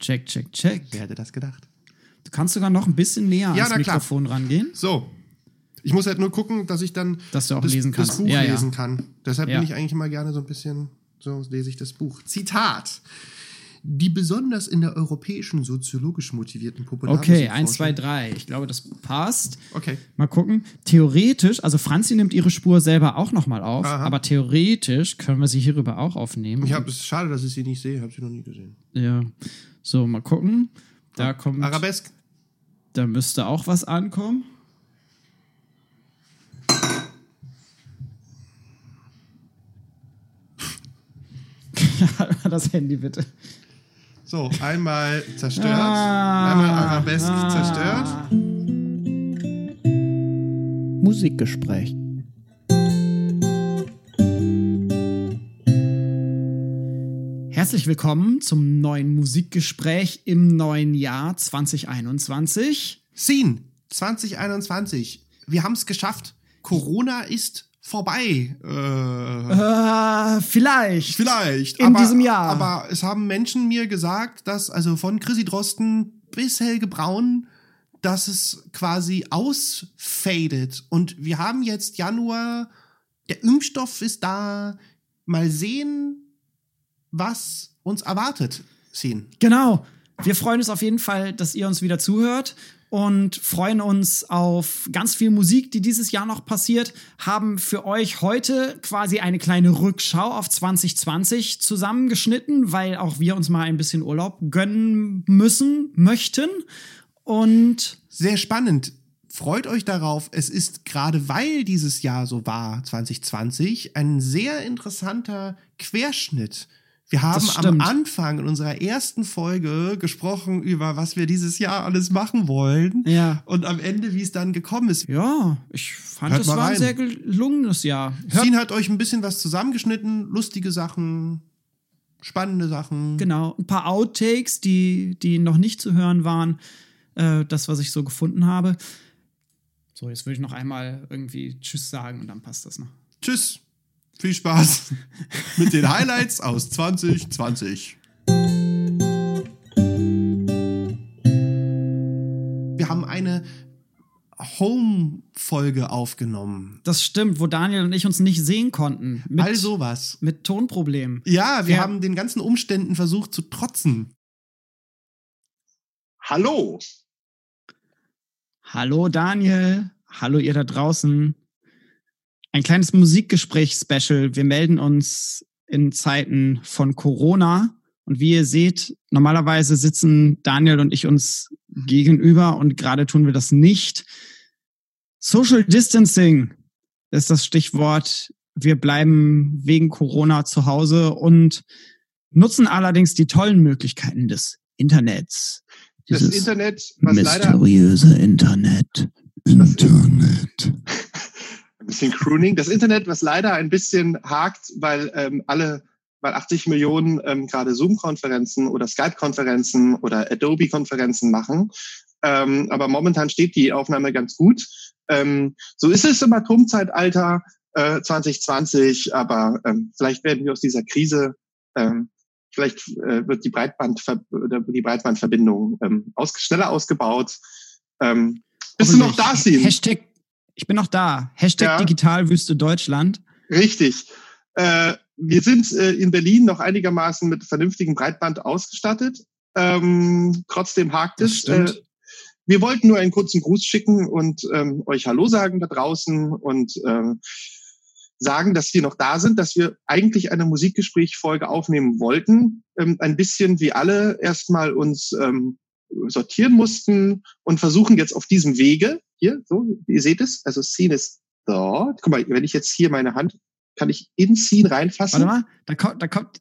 Check, check, check. Wer hätte das gedacht? Du kannst sogar noch ein bisschen näher Ja, ans na klar. Mikrofon rangehen. So. Ich muss halt nur gucken, dass ich dann Dass du auch das, lesen das. Buch Ja, ja. lesen kann. Deshalb bin ich eigentlich immer gerne so ein bisschen, so lese ich das Buch. Zitat. Die besonders in der europäischen soziologisch motivierten Populärmusik. Okay, eins, zwei, drei. Ich glaube, das passt. Okay. Mal gucken. Theoretisch, also Franzi nimmt ihre Spur selber auch nochmal auf, Aha. aber theoretisch können wir sie hierüber auch aufnehmen. Ich hab, es ist schade, dass ich sie nicht sehe. Habe sie noch nie gesehen. Ja. So, mal gucken. Da kommt. Arabesk. Da müsste auch was ankommen. das Handy bitte. So, einmal zerstört. Ah. einmal Arabesk zerstört. Musikgespräch. Herzlich willkommen zum neuen Musikgespräch im neuen Jahr 2021. Scene 2021. Wir haben es geschafft. Corona ist vorbei. Äh, Äh, vielleicht. vielleicht. In aber, diesem Jahr. Aber es haben Menschen mir gesagt, dass, also von Chrissy Drosten bis Helge Braun, dass es quasi ausfadet. Und wir haben jetzt Januar, der Impfstoff ist da. Mal sehen, was uns erwartet. Scene. Genau. Wir freuen uns auf jeden Fall, dass ihr uns wieder zuhört und freuen uns auf ganz viel Musik, die dieses Jahr noch passiert. Haben für euch heute quasi eine kleine Rückschau auf 2020 zusammengeschnitten, weil auch wir uns mal ein bisschen Urlaub gönnen müssen, möchten. Und Sehr spannend. Freut euch darauf. Es ist gerade weil dieses Jahr so war, 2020, ein sehr interessanter Querschnitt. Wir haben am. Anfang in unserer ersten Folge gesprochen über, was wir dieses Jahr alles machen wollen. Ja. Und am Ende, wie es dann gekommen ist. ja, ich fand, Hört es war ein rein. sehr gelungenes Jahr. Sien hat euch ein bisschen was zusammengeschnitten, lustige Sachen, spannende Sachen. Genau, ein paar Outtakes, die, die noch nicht zu hören waren. Äh, das, was ich so gefunden habe. So, jetzt würde ich noch einmal irgendwie Tschüss sagen und dann passt das noch. Tschüss. Viel Spaß mit den Highlights aus 2020. Wir haben eine Home-Folge aufgenommen. Das stimmt, wo Daniel und ich uns nicht sehen konnten. Mit, All sowas. mit Tonproblemen. Ja, wir Ja. haben den ganzen Umständen versucht zu trotzen. Hallo. Hallo Daniel, hallo ihr da draußen. Ein kleines Musikgespräch-Special. Wir melden uns in Zeiten von Corona. Und wie ihr seht, normalerweise sitzen Daniel und ich uns gegenüber und gerade tun wir das nicht. Social Distancing ist das Stichwort. Wir bleiben wegen Corona zu Hause und nutzen allerdings die tollen Möglichkeiten des Internets. Das Dieses Internet, was leider mysteriöse Internet. Internet. Bisschen Crooning, das Internet, was leider ein bisschen hakt, weil ähm, alle, weil 80 Millionen ähm, gerade Zoom-Konferenzen oder Skype-Konferenzen oder Adobe-Konferenzen machen. Ähm, aber momentan steht die Aufnahme ganz gut. Ähm, so ist es im Atomzeitalter äh, 2020, aber ähm, vielleicht werden wir aus dieser Krise ähm, Vielleicht äh, wird die, Breitband die Breitbandverbindung ähm, aus schneller ausgebaut. Ähm, bist du noch da, Sim? Hashtag, ich bin noch da. Hashtag Ja. Digitalwüste Deutschland. Richtig. Äh, wir sind äh, in Berlin noch einigermaßen mit vernünftigem Breitband ausgestattet. Ähm, trotzdem hakt es. Äh, wir wollten nur einen kurzen Gruß schicken und ähm, euch Hallo sagen da draußen und ähm, sagen, dass wir noch da sind, dass wir eigentlich eine Musikgespräch-Folge aufnehmen wollten. Ähm, ein bisschen wie alle erstmal uns ähm, sortieren mussten und versuchen jetzt auf diesem Wege, hier, so, ihr seht es, also Scene ist dort. Guck mal, wenn ich jetzt hier meine Hand, kann ich in Scene reinfassen. Warte mal, da kommt, da kommt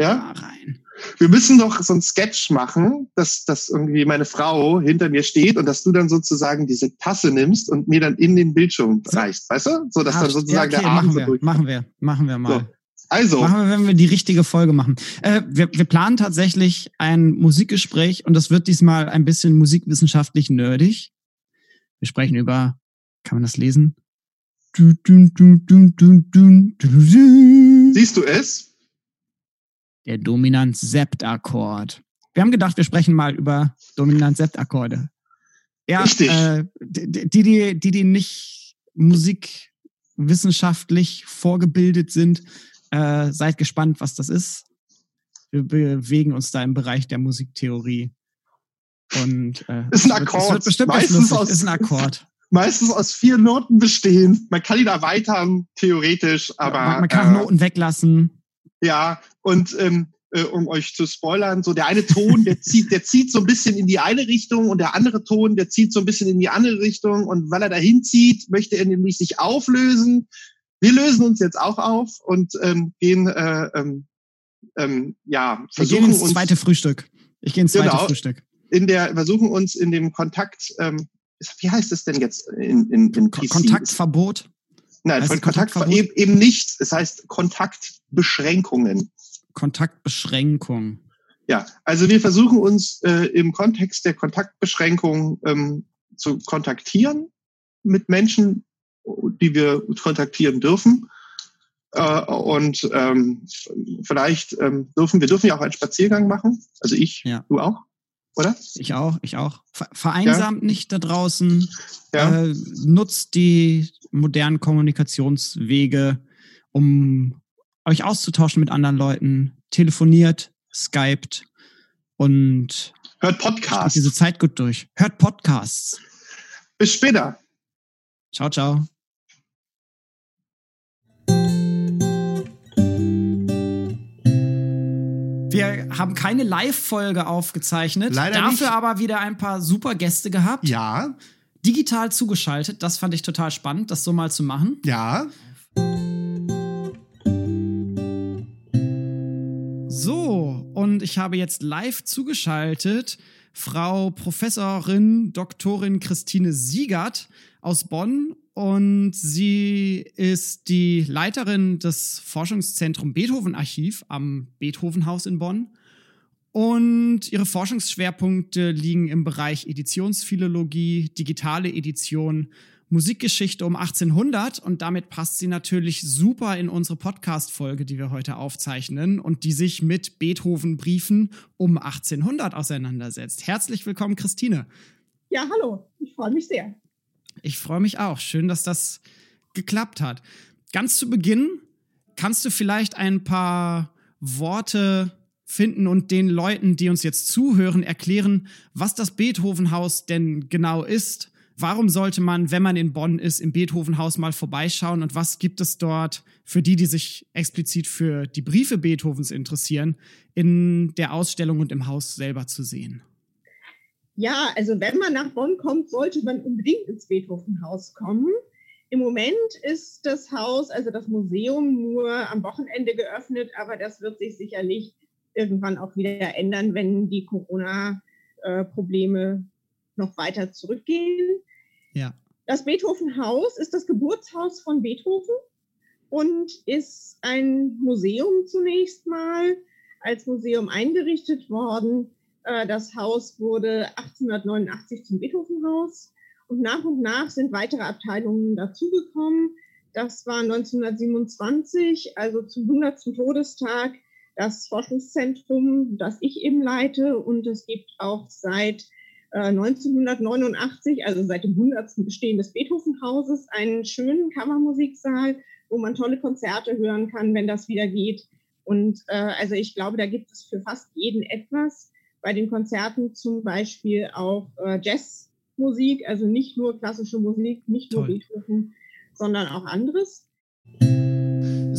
Ja? da rein. Wir müssen doch so ein Sketch machen, dass, dass irgendwie meine Frau hinter mir steht und dass du dann sozusagen diese Tasse nimmst und mir dann in den Bildschirm reichst, weißt du? So, dass Ah, dann sozusagen ja, okay, der Arm machen so wir, durch. machen wir, machen wir mal. So. Also, Machen wir, wenn wir die richtige Folge machen. Äh, wir, wir planen tatsächlich ein Musikgespräch und das wird diesmal ein bisschen musikwissenschaftlich nerdig. Wir sprechen über, kann man das lesen? Siehst du es? Der Dominant-Sept-Akkord. wir haben gedacht, wir sprechen mal über Dominant-Septakkorde. Ja, Richtig. Äh, die, die, die, die nicht musikwissenschaftlich vorgebildet sind, äh, seid gespannt, was das ist. Wir bewegen uns da im Bereich der Musiktheorie. Und äh, Ist ein Akkord. Meistens aus- ist ein Akkord. Meistens aus vier Noten bestehen. Man kann ihn erweitern, theoretisch, aber. man, man kann auch äh, Noten weglassen. Ja, und ähm, äh, um euch zu spoilern, so der eine Ton, der zieht, der zieht so ein bisschen in die eine Richtung und der andere Ton, der zieht so ein bisschen in die andere Richtung. Und weil er dahin zieht, möchte er nämlich sich auflösen. Wir lösen uns jetzt auch auf und ähm, gehen, äh, ähm, ähm, ja, Wir versuchen gehen ins uns zweite Frühstück. Ich gehe ins zweite Genau. Frühstück. in der, versuchen uns in dem Kontakt, ähm, wie heißt es denn jetzt in, in, in PC? Kontaktverbot. Nein, heißt von Kontakt Kontaktverbot? eben, eben nicht. Es heißt Kontaktbeschränkungen. Kontaktbeschränkung. Ja, also wir versuchen uns äh, im Kontext der Kontaktbeschränkung ähm, zu kontaktieren mit Menschen, die wir kontaktieren dürfen. Äh, und ähm, vielleicht ähm, dürfen wir dürfen ja auch einen Spaziergang machen. Also ich, Ja. du auch, oder? Ich auch, ich auch. Ver vereinsamt nicht da draußen. Ja. Äh, nutzt die modernen Kommunikationswege, um euch auszutauschen mit anderen Leuten. Telefoniert, skypt und Hört steht Podcast. diese Zeit gut durch. Hört Podcasts. Bis später. Ciao, ciao. Wir haben keine Live-Folge aufgezeichnet, Leider dafür nicht. aber wieder ein paar super Gäste gehabt. Ja, Digital zugeschaltet, das fand ich total spannend, das so mal zu machen. ja. So, und ich habe jetzt live zugeschaltet Frau Professorin Doktorin Christine Siegert aus Bonn und sie ist die Leiterin des Forschungszentrum Beethoven Archiv am Beethovenhaus in Bonn. Und ihre Forschungsschwerpunkte liegen im Bereich Editionsphilologie, digitale Edition, Musikgeschichte um 1800 und damit passt sie natürlich super in unsere Podcast-Folge, die wir heute aufzeichnen und die sich mit Beethoven-Briefen um 1800 auseinandersetzt. Herzlich willkommen, Christine. Ja, hallo. Ich freue mich sehr. Ich freue mich auch. Schön, dass das geklappt hat. Ganz zu Beginn kannst du vielleicht ein paar Worte finden und den Leuten, die uns jetzt zuhören, erklären, was das Beethovenhaus denn genau ist. Warum sollte man, wenn man in Bonn ist, im Beethovenhaus mal vorbeischauen und was gibt es dort für die, die sich explizit für die Briefe Beethovens interessieren, in der Ausstellung und im Haus selber zu sehen? Ja, also wenn man nach Bonn kommt, sollte man unbedingt ins Beethovenhaus kommen. Im Moment ist das Haus, also das Museum, nur am Wochenende geöffnet, aber das wird sich sicherlich irgendwann auch wieder ändern, wenn die Corona-Probleme noch weiter zurückgehen. Ja. Das Beethovenhaus ist das Geburtshaus von Beethoven und ist ein Museum zunächst mal als Museum eingerichtet worden. Äh, Das Haus wurde 1889 zum Beethovenhaus und nach und nach sind weitere Abteilungen dazugekommen. Das war 1927, also zum 100. Todestag, das Forschungszentrum, das ich eben leite. Und es gibt auch seit äh, 1989, also seit dem 100. Bestehen des Beethovenhauses, einen schönen Kammermusiksaal, wo man tolle Konzerte hören kann, wenn das wieder geht. Und äh, also ich glaube, da gibt es für fast jeden etwas. Bei den Konzerten zum Beispiel auch äh, Jazzmusik, also nicht nur klassische Musik, nicht nur Toll. Beethoven, sondern auch anderes. Das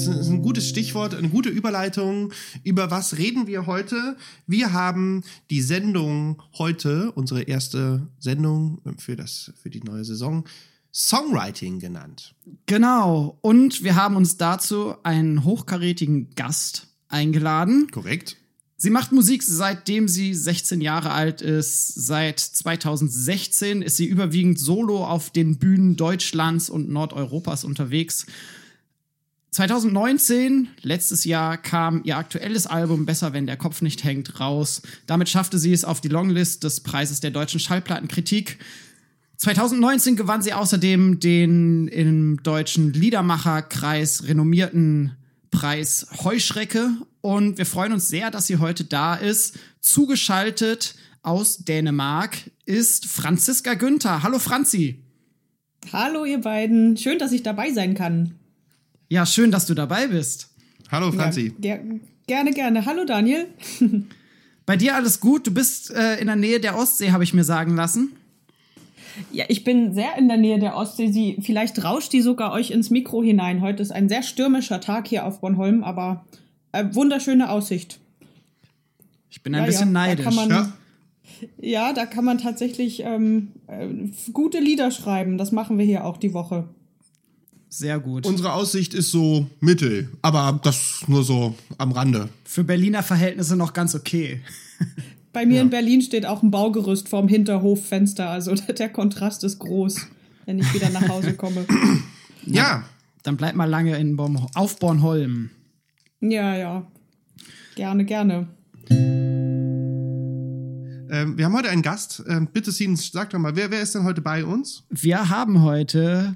ist ein- ist ein gutes Stichwort, eine gute Überleitung. Über was reden wir heute? Wir haben die Sendung heute, unsere erste Sendung für, das, für die neue Saison, Songwriting genannt. Genau. Und wir haben uns dazu einen hochkarätigen Gast eingeladen. Korrekt? Sie macht Musik seitdem sie 16 Jahre alt ist. Seit 2016 ist sie überwiegend solo auf den Bühnen Deutschlands und Nordeuropas unterwegs. 2019, letztes Jahr, kam ihr aktuelles Album Besser, wenn der Kopf nicht hängt, raus. Damit schaffte sie es auf die Longlist des Preises der deutschen Schallplattenkritik. 2019 gewann sie außerdem den im deutschen Liedermacherkreis renommierten Preis Heuschrecke. Und wir freuen uns sehr, dass sie heute da ist. Zugeschaltet aus Dänemark ist Franziska Günther. Hallo Franzi. Hallo ihr beiden. Schön, dass ich dabei sein kann. Ja, schön, dass du dabei bist. Hallo Franzi. Ja, ger gerne, gerne. Hallo Daniel. Bei dir alles gut? Du bist äh, in der Nähe der Ostsee, habe ich mir sagen lassen. Ja, ich bin sehr in der Nähe der Ostsee. Sie, vielleicht rauscht die sogar euch ins Mikro hinein. Heute ist ein sehr stürmischer Tag hier auf Bornholm, aber äh, wunderschöne Aussicht. Ich bin ein ja, bisschen ja, neidisch. Da man, ja. ja. da kann man tatsächlich ähm, äh, gute Lieder schreiben. Das machen wir hier auch die Woche. Sehr gut. Unsere Aussicht ist so mittel, aber das nur so am Rande. Für Berliner Verhältnisse noch ganz okay. Bei mir ja. in Berlin steht auch ein Baugerüst vorm Hinterhoffenster, also der Kontrast ist groß, wenn ich wieder nach Hause komme. ja. ja. Dann bleib mal lange in Born auf Bornholm. Ja, ja. Gerne, gerne. Ähm, wir haben heute einen Gast. Ähm, bitte, Sien, sag doch mal, wer, wer ist denn heute bei uns? Wir haben heute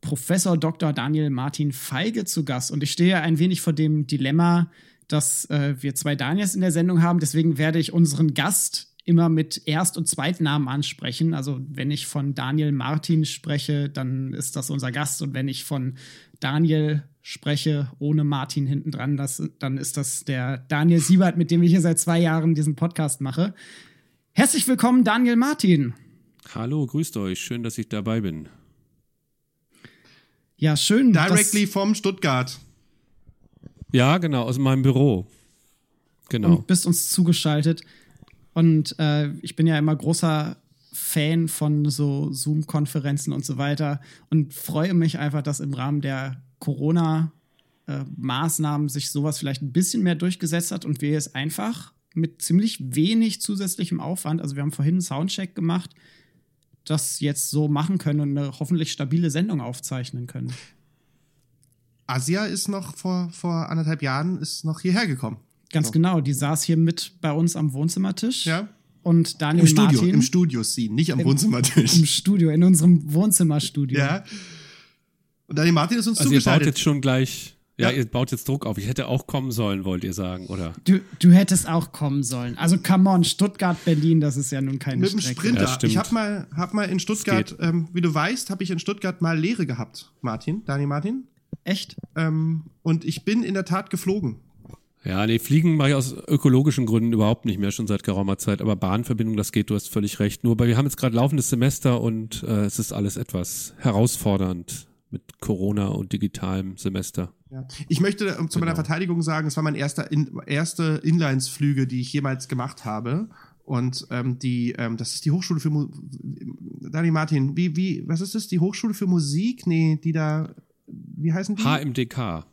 Professor Dr. Daniel Martin Feige zu Gast. Und ich stehe ein wenig vor dem Dilemma, dass äh, wir zwei Daniels in der Sendung haben. Deswegen werde ich unseren Gast immer mit Erst- und Zweitnamen ansprechen. Also wenn ich von Daniel Martin spreche, dann ist das unser Gast. Und wenn ich von Daniel spreche, ohne Martin hinten dran, dann ist das der Daniel Siebert, mit dem ich hier seit zwei Jahren diesen Podcast mache. Herzlich willkommen, Daniel Martin. Hallo, grüßt euch. Schön, dass ich dabei bin. Ja, schön. Directly vom Stuttgart. Ja, genau, aus meinem Büro. Genau. Und bist uns zugeschaltet. Und äh, ich bin ja immer großer Fan von so Zoom-Konferenzen und so weiter und freue mich einfach, dass im Rahmen der Corona-Maßnahmen sich sowas vielleicht ein bisschen mehr durchgesetzt hat und wir es einfach mit ziemlich wenig zusätzlichem Aufwand, also wir haben vorhin einen Soundcheck gemacht, das jetzt so machen können und eine hoffentlich stabile Sendung aufzeichnen können. Asia ist noch vor, vor anderthalb Jahren ist noch hierher gekommen. Ganz so. genau, die saß hier mit bei uns am Wohnzimmertisch. Ja. Und Daniel Im Studio, Martin, im Studio sie, nicht am im, Wohnzimmertisch. Im Studio, in unserem Wohnzimmerstudio. Ja. Und Daniel Martin ist uns also zugeschaltet. Ihr baut jetzt schon gleich ja, ja, ihr baut jetzt Druck auf. Ich hätte auch kommen sollen, wollt ihr sagen, oder? Du, du hättest auch kommen sollen. Also come on, Stuttgart, Berlin, das ist ja nun keine Mit Strecke. Mit dem Sprinter. Ja, ich habe mal, hab mal in Stuttgart, ähm, wie du weißt, habe ich in Stuttgart mal Lehre gehabt, Martin, Dani Martin. Echt? Ähm, und ich bin in der Tat geflogen. Ja, nee, Fliegen mache ich aus ökologischen Gründen überhaupt nicht mehr, schon seit geraumer Zeit. Aber Bahnverbindung, das geht, du hast völlig recht. Nur, weil wir haben jetzt gerade laufendes Semester und äh, es ist alles etwas herausfordernd mit Corona und digitalem Semester. Ja. Ich möchte äh, zu meiner genau. Verteidigung sagen, es war mein erster in, erste Inlinesflüge, die ich jemals gemacht habe. Und ähm, die, ähm, das ist die Hochschule für Mu Dani Martin, wie, wie, was ist das? Die Hochschule für Musik? Nee, die da, wie heißen die? HMDK.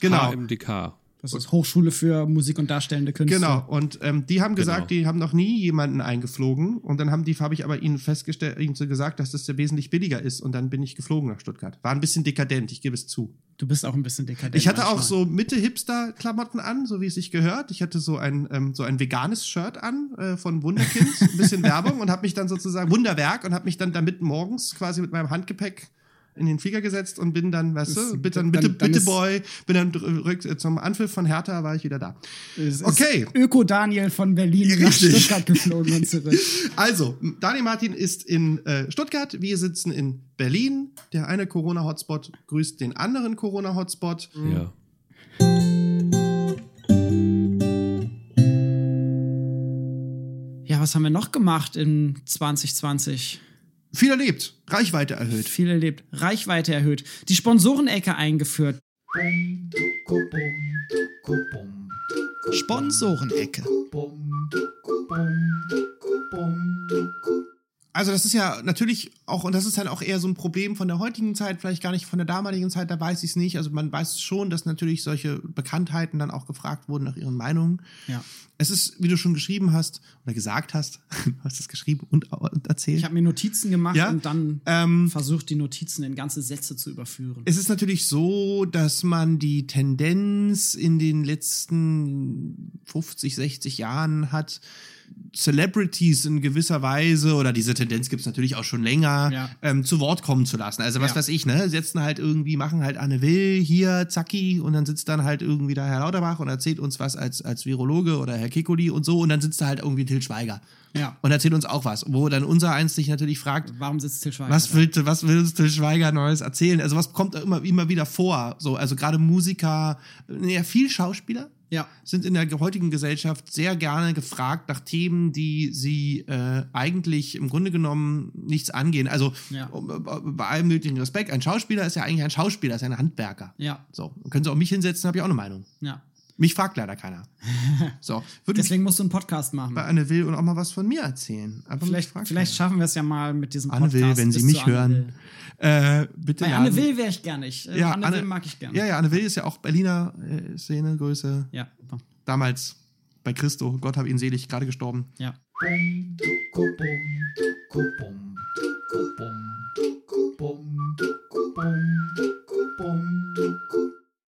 Genau. HMDK. Das ist Hochschule für Musik und Darstellende Künste. Genau, und ähm, die haben gesagt, genau. die haben noch nie jemanden eingeflogen. Und dann haben die, habe ich aber ihnen festgestellt, ihnen gesagt, dass das ja wesentlich billiger ist. Und dann bin ich geflogen nach Stuttgart. War ein bisschen dekadent, ich gebe es zu. Du bist auch ein bisschen dekadent. Ich hatte manchmal. auch so Mitte-Hipster-Klamotten an, so wie es sich gehört. Ich hatte so ein, ähm, so ein veganes Shirt an äh, von Wunderkind, ein bisschen Werbung und habe mich dann sozusagen, Wunderwerk, und habe mich dann damit morgens quasi mit meinem Handgepäck in den Flieger gesetzt und bin dann, weißt du, bitte, dann, bitte, bitte Boy, bin dann rück, äh, zum Anpfiff von Hertha, war ich wieder da. okay. Öko Daniel von Berlin Richtig. nach Stuttgart geflogen und zurück. Also, Daniel Martin ist in äh, Stuttgart, wir sitzen in Berlin. Der eine Corona-Hotspot grüßt den anderen Corona-Hotspot. Ja. Ja, was haben wir noch gemacht in 2020? Viel erlebt, Reichweite erhöht. Viel erlebt, Reichweite erhöht. Die Sponsorenecke eingeführt. Sponsorenecke. Also das ist ja natürlich auch, und das ist halt auch eher so ein Problem von der heutigen Zeit, vielleicht gar nicht von der damaligen Zeit, da weiß ich es nicht. Also man weiß schon, dass natürlich solche Bekanntheiten dann auch gefragt wurden nach ihren Meinungen. Ja. Es ist, wie du schon geschrieben hast oder gesagt hast, du hast es geschrieben und, und erzählt. Ich habe mir Notizen gemacht ja? und dann ähm, versucht, die Notizen in ganze Sätze zu überführen. Es ist natürlich so, dass man die Tendenz in den letzten 50, 60 Jahren hat, Celebrities in gewisser Weise, oder diese Tendenz gibt es natürlich auch schon länger, Ja. ähm, zu Wort kommen zu lassen. Also was Ja. weiß ich, ne? Setzen halt irgendwie, machen halt Anne Will hier, Zacki, und dann sitzt dann halt irgendwie da Herr Lauterbach und erzählt uns was als, als Virologe oder Herr Kikoli und so, und dann sitzt da halt irgendwie Til Schweiger Ja. und erzählt uns auch was, wo dann unser eins sich natürlich fragt, Warum sitzt Til Schweiger? was will, was will uns Til Schweiger Neues erzählen? Also was kommt da immer, immer wieder vor? So, also gerade Musiker, ja, viel Schauspieler Ja. sind in der heutigen Gesellschaft sehr gerne gefragt nach Themen, die sie äh, eigentlich im Grunde genommen nichts angehen. Also Ja. um, bei allem möglichen Respekt, ein Schauspieler ist ja eigentlich ein Schauspieler, ist ja ein Handwerker. Ja. So, können Sie auch mich hinsetzen, habe ich auch eine Meinung. Ja. Mich fragt leider keiner. So, Deswegen musst du einen Podcast machen. bei Anne Will und auch mal was von mir erzählen. Aber Vielleicht, vielleicht schaffen wir es ja mal mit diesem Anne Podcast. Will, wenn Sie mich Anne hören. Will. Äh, bitte Bei Anne Will wäre ich gerne. Ich, äh, Ja, Anne, Anne- Will mag ich gerne. Ja, ja, Anne Will ist ja auch Berliner äh, Szene, Größe. Ja. Damals bei Christo, Gott hab ihn selig, gerade gestorben. ja.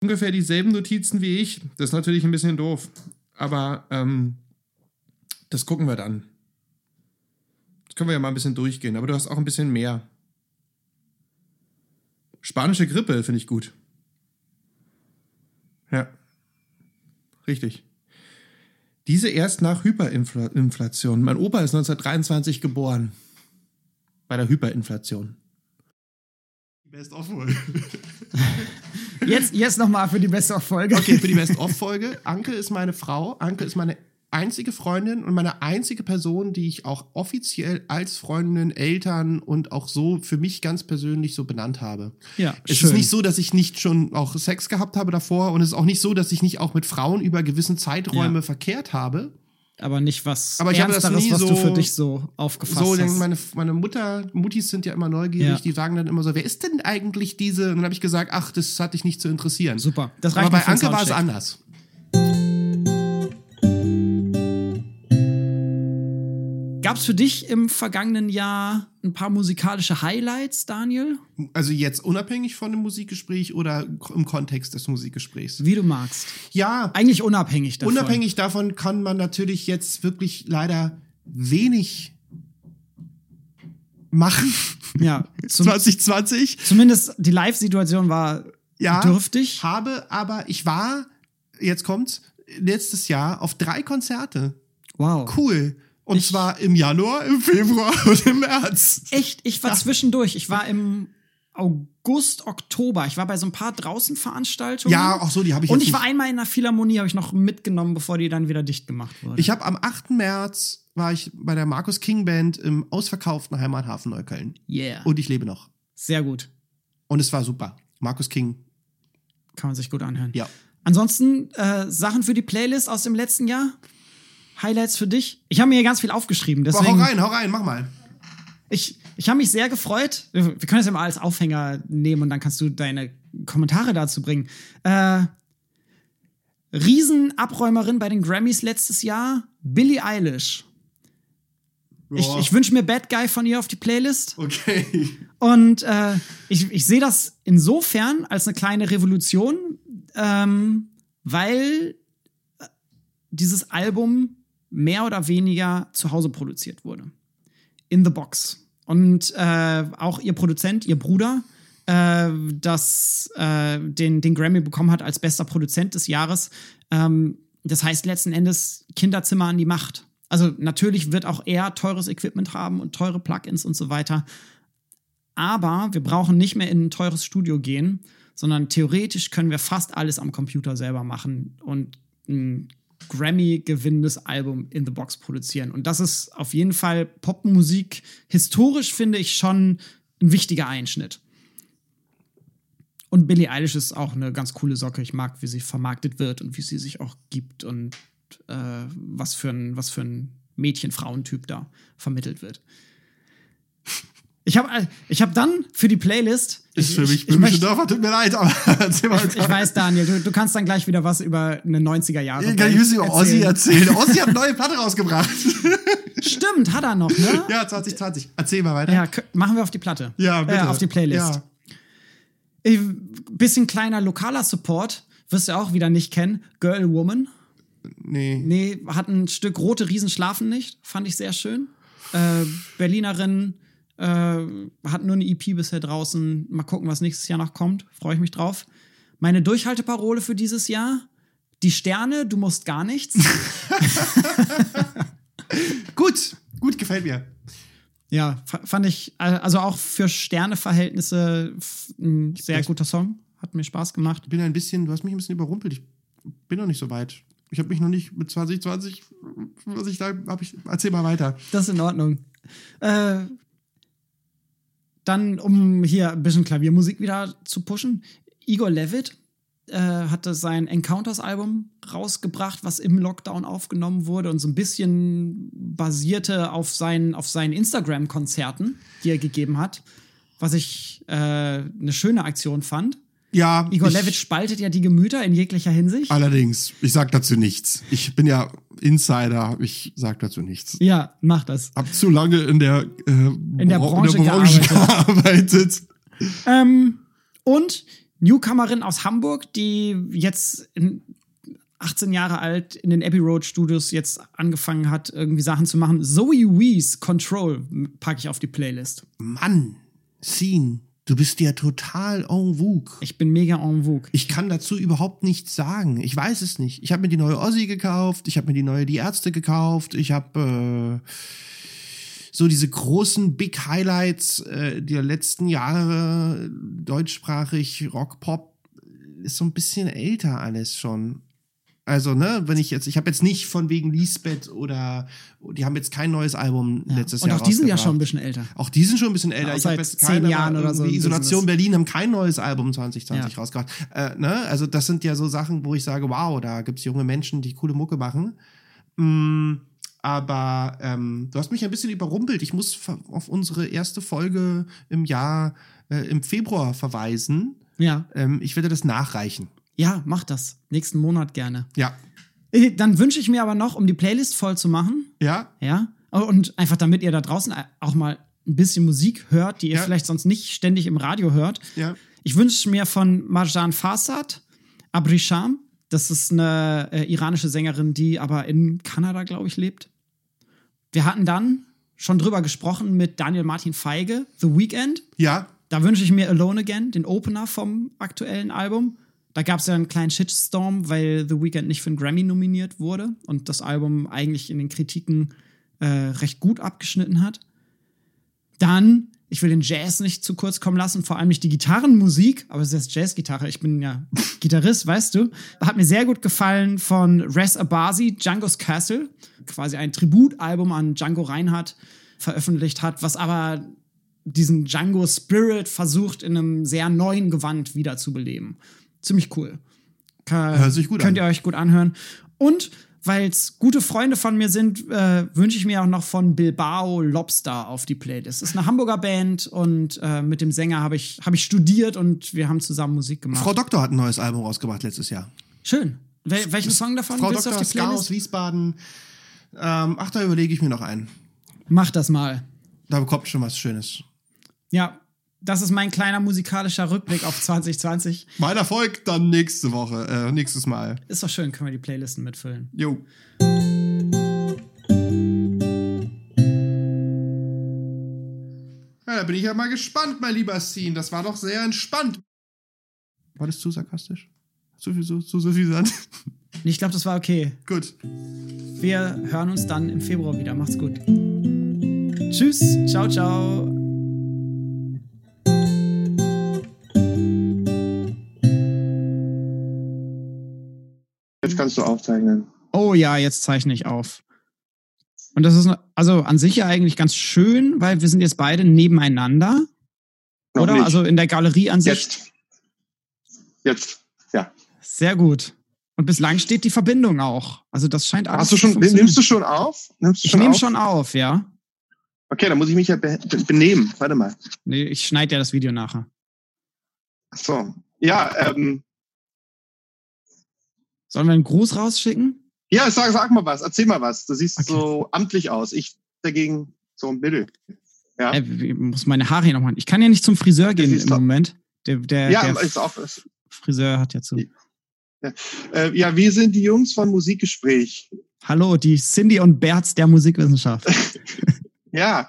Ungefähr dieselben Notizen wie ich. Das ist natürlich ein bisschen doof. Aber ähm, das gucken wir dann. Das können wir ja mal ein bisschen durchgehen. Aber du hast auch ein bisschen mehr. Spanische Grippe finde ich gut. Ja. Richtig. Diese erst nach Hyperinflation. Mein Opa ist 1923 geboren. Bei der Hyperinflation. Best of Jetzt, jetzt nochmal für die bessere Folge. Okay, für die Best-of-Folge. Anke ist meine Frau. Anke ist meine einzige Freundin und meine einzige Person, die ich auch offiziell als Freundin, Eltern und auch so für mich ganz persönlich so benannt habe. Ja, Es schön. ist nicht so, dass ich nicht schon auch Sex gehabt habe davor und es ist auch nicht so, dass ich nicht auch mit Frauen über gewissen Zeiträume Ja. verkehrt habe. Aber nicht was Aber ich habe das nie was du so- für dich so aufgefasst So, hast. meine, meine Mutter, Muttis sind ja immer neugierig, Ja. die sagen dann immer so, wer ist denn eigentlich diese? Und dann habe ich gesagt, ach, das hat dich nicht zu interessieren. Super. Das reicht Aber bei Anke war es anders. Gab es für dich im vergangenen Jahr ein paar musikalische Highlights, Daniel? Also jetzt unabhängig von dem Musikgespräch oder im Kontext des Musikgesprächs? Wie du magst. Ja, Eigentlich unabhängig davon. unabhängig davon kann man natürlich jetzt wirklich leider wenig machen. Ja, zum, 2020. zumindest die Live-Situation war Ja, dürftig. habe, aber ich war, jetzt kommt's, letztes Jahr auf drei Konzerte. Wow. Cool. Und Ich- zwar im Januar, im Februar und im März. Echt, ich war zwischendurch. Ich war im August, Oktober. Ich war bei so ein paar Draußenveranstaltungen. Ja, auch so, die habe ich Und ich war einmal in einer Philharmonie, habe ich noch mitgenommen, bevor die dann wieder dicht gemacht wurde. Ich habe am 8. März war ich bei der Markus King Band im ausverkauften Heimathafen Neukölln. yeah. Und ich lebe noch. Sehr gut. Und es war super. Markus King. Kann man sich gut anhören. Ja. Ansonsten äh, Sachen für die Playlist aus dem letzten Jahr? Highlights für dich? Ich habe mir hier ganz viel aufgeschrieben. Boah, Deswegen, hau rein, hau rein, mach mal. Ich, ich habe mich sehr gefreut. Wir können das ja mal als Aufhänger nehmen und dann kannst du deine Kommentare dazu bringen. Äh, Riesenabräumerin bei den Grammys letztes Jahr, Billie Eilish. Ich, Ja. ich wünsche mir Bad Guy von ihr auf die Playlist. Okay. Und äh, ich, ich sehe das insofern als eine kleine Revolution, ähm, weil äh, dieses Album mehr oder weniger zu Hause produziert wurde. In the Box. Und äh, auch ihr Produzent, ihr Bruder, äh, das äh, den, den Grammy bekommen hat als bester Produzent des Jahres. Ähm, das heißt letzten Endes Kinderzimmer an die Macht. Also natürlich wird auch er teures Equipment haben und teure Plugins und so weiter. Aber wir brauchen nicht mehr in ein teures Studio gehen, sondern theoretisch können wir fast alles am Computer selber machen und ein Grammy-gewinnendes Album in the Box produzieren. Und das ist auf jeden Fall Popmusik. Historisch finde ich schon ein wichtiger Einschnitt. Und Billie Eilish ist auch eine ganz coole Socke. Ich mag, wie sie vermarktet wird und wie sie sich auch gibt und äh, was für ein, was für ein Mädchen-Frauentyp da vermittelt wird. Ich habe ich hab dann für die Playlist. Ist ich, für ich- mich ich, böhmische möchte- Dörfer, tut mir leid, aber erzähl mal. ich, ich weiß, Daniel, du, du kannst dann gleich wieder was über eine 90er Jahre. Ich kann ich über Ozzy erzählen. Ozzy hat eine neue Platte rausgebracht. Stimmt, hat er noch, ne? ja, 2020. Erzähl mal weiter. Ja, machen wir auf die Platte. Ja, bitte. Äh, auf die Playlist. Ja. Äh, Bisschen kleiner lokaler Support, wirst du auch wieder nicht kennen. Girl Woman. Nee. Nee, hat ein Stück Rote Riesen schlafen nicht. Fand ich sehr schön. Äh, Berlinerin äh, hat nur eine EP bisher draußen. Mal gucken, was nächstes Jahr noch kommt. Freue ich mich drauf. Meine Durchhalteparole für dieses Jahr: Die Sterne, du musst gar nichts. Gut, gut, gefällt mir. ja, fa- fand ich, also auch für Sterneverhältnisse ein sehr guter Song. Hat mir Spaß gemacht. Ich bin ein bisschen, du hast mich ein bisschen überrumpelt. Ich bin noch nicht so weit. Ich habe mich noch nicht mit 2020, was ich da habe ich. Erzähl mal weiter. Das ist in Ordnung. Äh, dann, um hier ein bisschen Klaviermusik wieder zu pushen, Igor Levitt äh, hatte sein Encounters-Album rausgebracht, was im Lockdown aufgenommen wurde und so ein bisschen basierte auf seinen, auf seinen Instagram-Konzerten, die er gegeben hat, was ich äh, eine schöne Aktion fand. Ja, Igor Levitt spaltet ja die Gemüter in jeglicher Hinsicht. Allerdings, ich sag dazu nichts. Ich bin ja Insider, ich sag dazu nichts. Ja, mach das. Hab zu lange in der, äh, in der Branche gearbeitet. Ähm, und Newcomerin aus Hamburg, die jetzt in 18 Jahre alt in den Abbey Road Studios jetzt angefangen hat, irgendwie Sachen zu machen. Zoe Wees Control packe ich auf die Playlist. Mann, Scene, du bist ja total en vogue. Ich bin mega en vogue. Ich kann dazu überhaupt nichts sagen. Ich weiß es nicht. Ich habe mir die neue Ozzy gekauft, ich habe mir die neue Die Ärzte gekauft, ich habe äh, so diese großen Big Highlights äh, der letzten Jahre, deutschsprachig, Rock, Pop, ist so ein bisschen älter alles schon. Also, ne, wenn ich jetzt, ich habe jetzt nicht von wegen Lisbeth oder die haben jetzt kein neues Album Ja. letztes Und Jahr auch die sind ja schon ein bisschen älter. Auch die sind schon ein bisschen älter. Ja, ich seit jetzt zehn Jahren oder so sind Isolation. Berlin haben kein neues Album 2020 Ja. rausgebracht. Äh, ne? Also das sind ja so Sachen, wo ich sage, wow, da gibt's junge Menschen, die coole Mucke machen. Mm, aber ähm, du hast mich ein bisschen überrumpelt. Ich muss auf unsere erste Folge im Jahr, äh, im Februar verweisen. Ja. Ähm, ich werde das nachreichen. Ja, mach das. Nächsten Monat gerne. Ja. Äh, Dann wünsche ich mir aber noch, um die Playlist voll zu machen, Ja? Ja. Und einfach damit ihr da draußen auch mal ein bisschen Musik hört, die ihr Ja. vielleicht sonst nicht ständig im Radio hört. Ja. Ich wünsche mir von Marjan Farsad Abrisham. Das ist eine äh, iranische Sängerin, die aber in Kanada, glaube ich, lebt. Wir hatten dann schon drüber gesprochen mit Daniel Martin Feige, The Weeknd. Ja. Da wünsche ich mir Alone Again, den Opener vom aktuellen Album. Da gab es ja einen kleinen Shitstorm, weil The Weeknd nicht für einen Grammy nominiert wurde und das Album eigentlich in den Kritiken äh, recht gut abgeschnitten hat. Dann, ich will den Jazz nicht zu kurz kommen lassen, vor allem nicht die Gitarrenmusik, aber es ist Jazzgitarre, ich bin ja Gitarrist, weißt du. Hat mir sehr gut gefallen von Res Abasi, Django's Castle, quasi ein Tributalbum an Django Reinhardt veröffentlicht hat, was aber diesen Django Spirit versucht in einem sehr neuen Gewand wiederzubeleben. Ziemlich cool. Ka- Hört sich gut Könnt an. ihr euch gut anhören. Und weil es gute Freunde von mir sind, äh, wünsche ich mir auch noch von Bilbao Lobster auf die Playlist. Das ist eine Hamburger Band und äh, mit dem Sänger habe ich, hab ich studiert und wir haben zusammen Musik gemacht. Frau Doktor hat ein neues Album rausgebracht letztes Jahr. Schön. Wel welchen Song davon Frau willst du Doktor auf die Ska aus Playlist? Wiesbaden. Ähm, ach, da überlege ich mir noch einen. Mach das mal. Da kommt schon was Schönes. Ja, das ist mein kleiner musikalischer Rückblick auf 2020. Mein Erfolg dann nächste Woche, äh, nächstes Mal. Ist doch schön, können wir die Playlisten mitfüllen. Jo. Ja, da bin ich ja mal gespannt, mein lieber Scene. Das war doch sehr entspannt. War das zu sarkastisch? Zu viel, zu, so viel Sand? Ich glaube, das war okay. Gut. Wir hören uns dann im Februar wieder. Macht's gut. Tschüss. Ciao, ciao. Jetzt kannst du aufzeichnen. Oh ja, jetzt zeichne ich auf. Und das ist also an sich ja eigentlich ganz schön, weil wir sind jetzt beide nebeneinander. Noch oder? nicht. Also in der Galerie an sich. Jetzt. Jetzt. Ja. Sehr gut. Und bislang steht die Verbindung auch. Also das scheint alles Hast du schon, nimmst du schon auf? Nimmst du Ich schon nehme auf? schon auf, ja. Okay, dann muss ich mich ja be be- benehmen. Warte mal. Nee, ich schneide ja das Video nachher. Ach so. Ja, ähm, Sollen wir einen Gruß rausschicken? ja, sag, sag mal was. Erzähl mal was. Du siehst Okay. so amtlich aus. Ich dagegen so ein Mittel. Ja. Ich muss meine Haare hier noch machen. Ich kann ja nicht zum Friseur gehen im doch- Moment. Der, der, ja, der ist auch. Ist, Friseur hat ja zu. Ja. Äh, ja, wir sind die Jungs von Musikgespräch. Hallo, die Cindy und Berz der Musikwissenschaft. ja,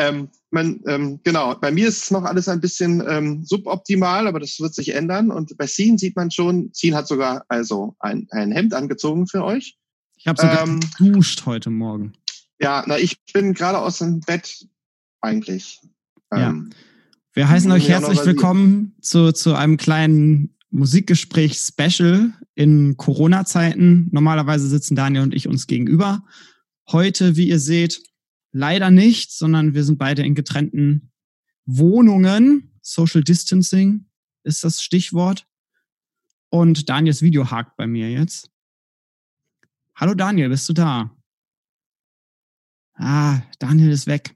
ähm, man, ähm, genau, bei mir ist noch alles ein bisschen ähm, suboptimal, aber das wird sich ändern. Und bei Scene sieht man schon, Scene hat sogar also ein, ein Hemd angezogen für euch. Ich habe sogar Ähm, geduscht heute Morgen. Ja, na, ich bin gerade aus dem Bett eigentlich. Ja. Ähm, Wir heißen euch herzlich willkommen zu, zu einem kleinen Musikgespräch-Special in Corona-Zeiten. Normalerweise sitzen Daniel und ich uns gegenüber. Heute, wie ihr seht, leider nicht, sondern wir sind beide in getrennten Wohnungen. Social Distancing ist das Stichwort. Und Daniels Video hakt bei mir jetzt. Hallo Daniel, bist du da? Ah, Daniel ist weg.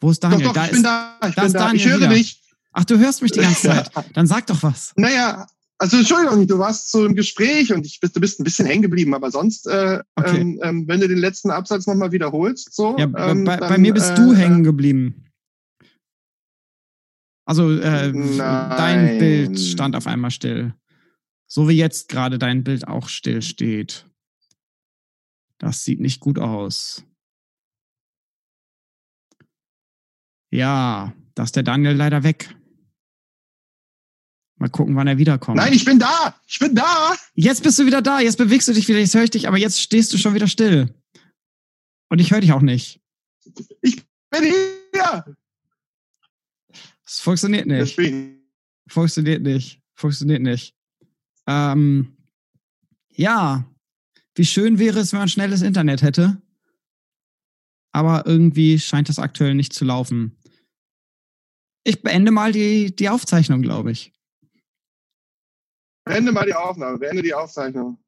Wo ist doch, Daniel? doch, da ich ist, bin da, ich da bin ist da. Daniel ich höre wieder. dich. Ach, du hörst mich die ganze Zeit. Dann sag doch was. Naja, also Entschuldigung, du warst so im Gespräch und ich bist, du bist ein bisschen hängen geblieben, aber sonst, äh, Okay. ähm, ähm, wenn du den letzten Absatz nochmal wiederholst, so. Ja, bei, ähm, bei, dann, bei mir bist äh, du hängen geblieben. Also äh, dein. Bild stand auf einmal still. So wie jetzt gerade dein Bild auch still steht. Das sieht nicht gut aus. Ja, da ist der Daniel leider weg. Mal gucken, wann er wiederkommt. Nein, ich bin da! Ich bin da! Jetzt bist du wieder da, jetzt bewegst du dich wieder, jetzt höre ich dich, aber jetzt stehst du schon wieder still. Und ich höre dich auch nicht. Ich bin hier! Es funktioniert nicht. Deswegen. Funktioniert nicht. Funktioniert nicht. Ähm, ja, wie schön wäre es, wenn man schnelles Internet hätte. Aber irgendwie scheint das aktuell nicht zu laufen. Ich beende mal die, die Aufzeichnung, glaube ich. Beende mal die Aufnahme, beende die Aufzeichnung.